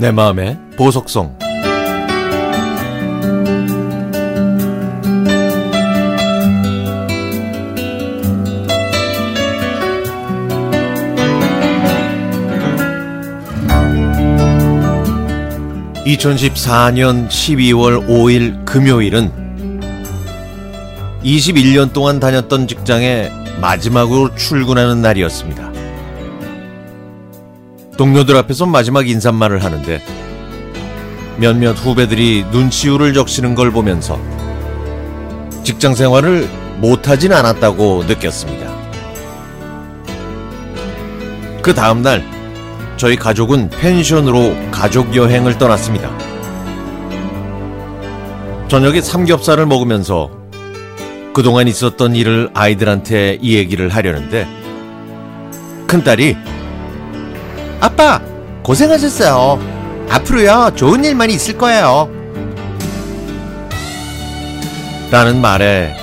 내 마음의 보석성 (2014년 12월 5일) 금요일은 21년 동안 다녔던 직장에 마지막으로 출근하는 날이었습니다. 동료들 앞에서 마지막 인사말을 하는데 몇몇 후배들이 눈시울을 적시는 걸 보면서 직장 생활을 못하진 않았다고 느꼈습니다. 그 다음날 저희 가족은 펜션으로 가족 여행을 떠났습니다. 저녁에 삼겹살을 먹으면서 그동안 있었던 일을 아이들한테 이 얘기를 하려는데 큰딸이 아빠, 고생하셨어요. 앞으로요, 좋은 일만 있을 거예요. 라는 말에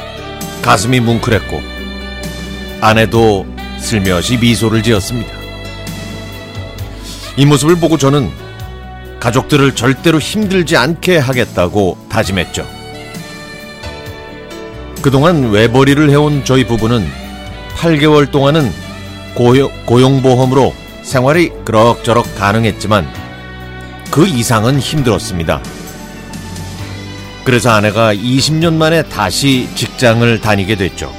가슴이 뭉클했고, 아내도 슬며시 미소를 지었습니다. 이 모습을 보고 저는 가족들을 절대로 힘들지 않게 하겠다고 다짐했죠. 그동안 외벌이를 해온 저희 부부는 8개월 동안은 고용, 고용보험으로 생활이 그럭저럭 가능했지만 그 이상은 힘들었습니다. 그래서 아내가 20년 만에 다시 직장을 다니게 됐죠.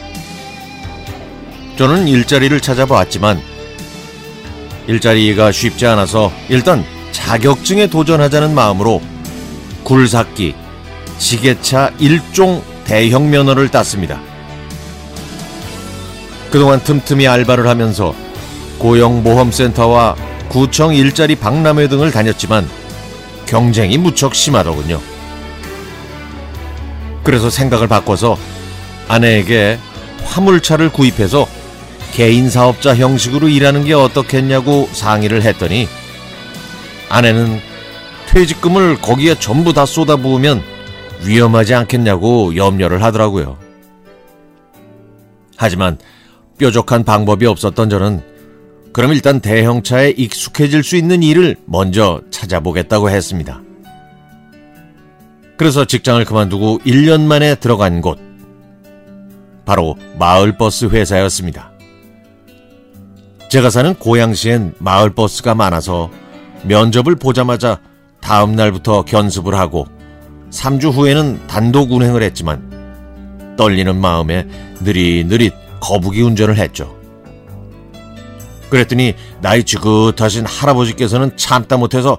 저는 일자리를 찾아봤지만 일자리가 쉽지 않아서 일단 자격증에 도전하자는 마음으로 굴삭기, 지게차 1종 대형 면허를 땄습니다. 그동안 틈틈이 알바를 하면서 고용보험센터와 구청 일자리 박람회 등을 다녔지만 경쟁이 무척 심하더군요. 그래서 생각을 바꿔서 아내에게 화물차를 구입해서 개인 사업자 형식으로 일하는 게 어떻겠냐고 상의를 했더니 아내는 퇴직금을 거기에 전부 다 쏟아부으면 위험하지 않겠냐고 염려를 하더라고요. 하지만 뾰족한 방법이 없었던 저는 그럼 일단 대형차에 익숙해질 수 있는 일을 먼저 찾아보겠다고 했습니다. 그래서 직장을 그만두고 1년 만에 들어간 곳. 바로 마을버스 회사였습니다. 제가 사는 고양시엔 마을버스가 많아서 면접을 보자마자 다음 날부터 견습을 하고 3주 후에는 단독 운행을 했지만 떨리는 마음에 느릿느릿 거북이 운전을 했죠. 그랬더니 나이 지긋하신 할아버지께서는 참다 못해서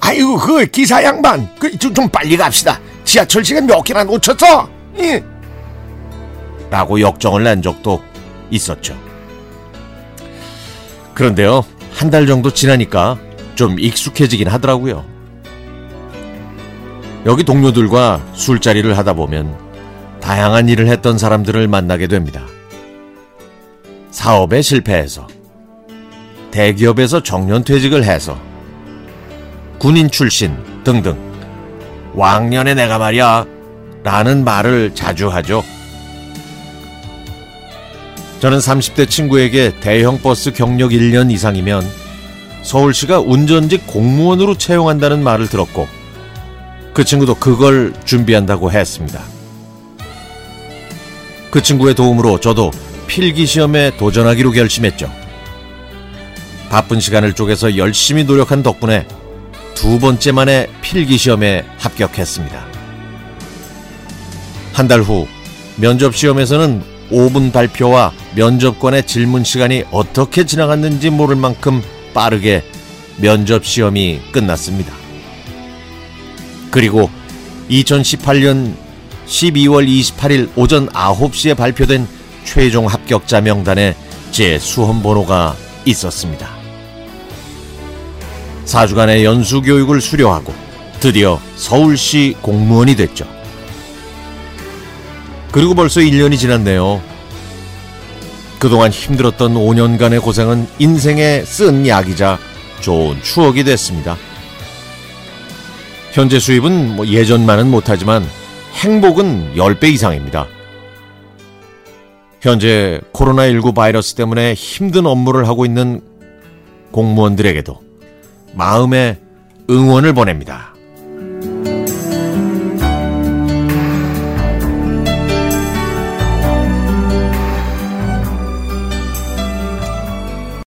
아이고 그 기사 양반 그 좀 좀 빨리 갑시다 지하철 시간 몇 개나 놓쳤어 예. 라고 역정을 낸 적도 있었죠. 그런데요 한 달 정도 지나니까 좀 익숙해지긴 하더라고요. 여기 동료들과 술자리를 하다 보면 다양한 일을 했던 사람들을 만나게 됩니다. 사업에 실패해서 대기업에서 정년퇴직을 해서 군인 출신 등등 왕년에 내가 말이야 라는 말을 자주 하죠. 저는 30대 친구에게 대형 버스 경력 1년 이상이면 서울시가 운전직 공무원으로 채용한다는 말을 들었고 그 친구도 그걸 준비한다고 했습니다. 그 친구의 도움으로 저도 필기 시험에 도전하기로 결심했죠. 바쁜 시간을 쪼개서 열심히 노력한 덕분에 두 번째 만에 필기 시험에 합격했습니다. 한 달 후 면접 시험에서는 5분 발표와 면접관의 질문 시간이 어떻게 지나갔는지 모를 만큼 빠르게 면접 시험이 끝났습니다. 그리고 2018년 12월 28일 오전 9시에 발표된 최종 합격자 명단에 제 수험 번호가 있었습니다. 4주간의 연수 교육을 수료하고 드디어 서울시 공무원이 됐죠. 그리고 벌써 1년이 지났네요. 그동안 힘들었던 5년간의 고생은 인생에 쓴 약이자 좋은 추억이 됐습니다. 현재 수입은 뭐 예전만은 못하지만 행복은 10배 이상입니다. 현재 코로나19 바이러스 때문에 힘든 업무를 하고 있는 공무원들에게도 마음에 응원을 보냅니다.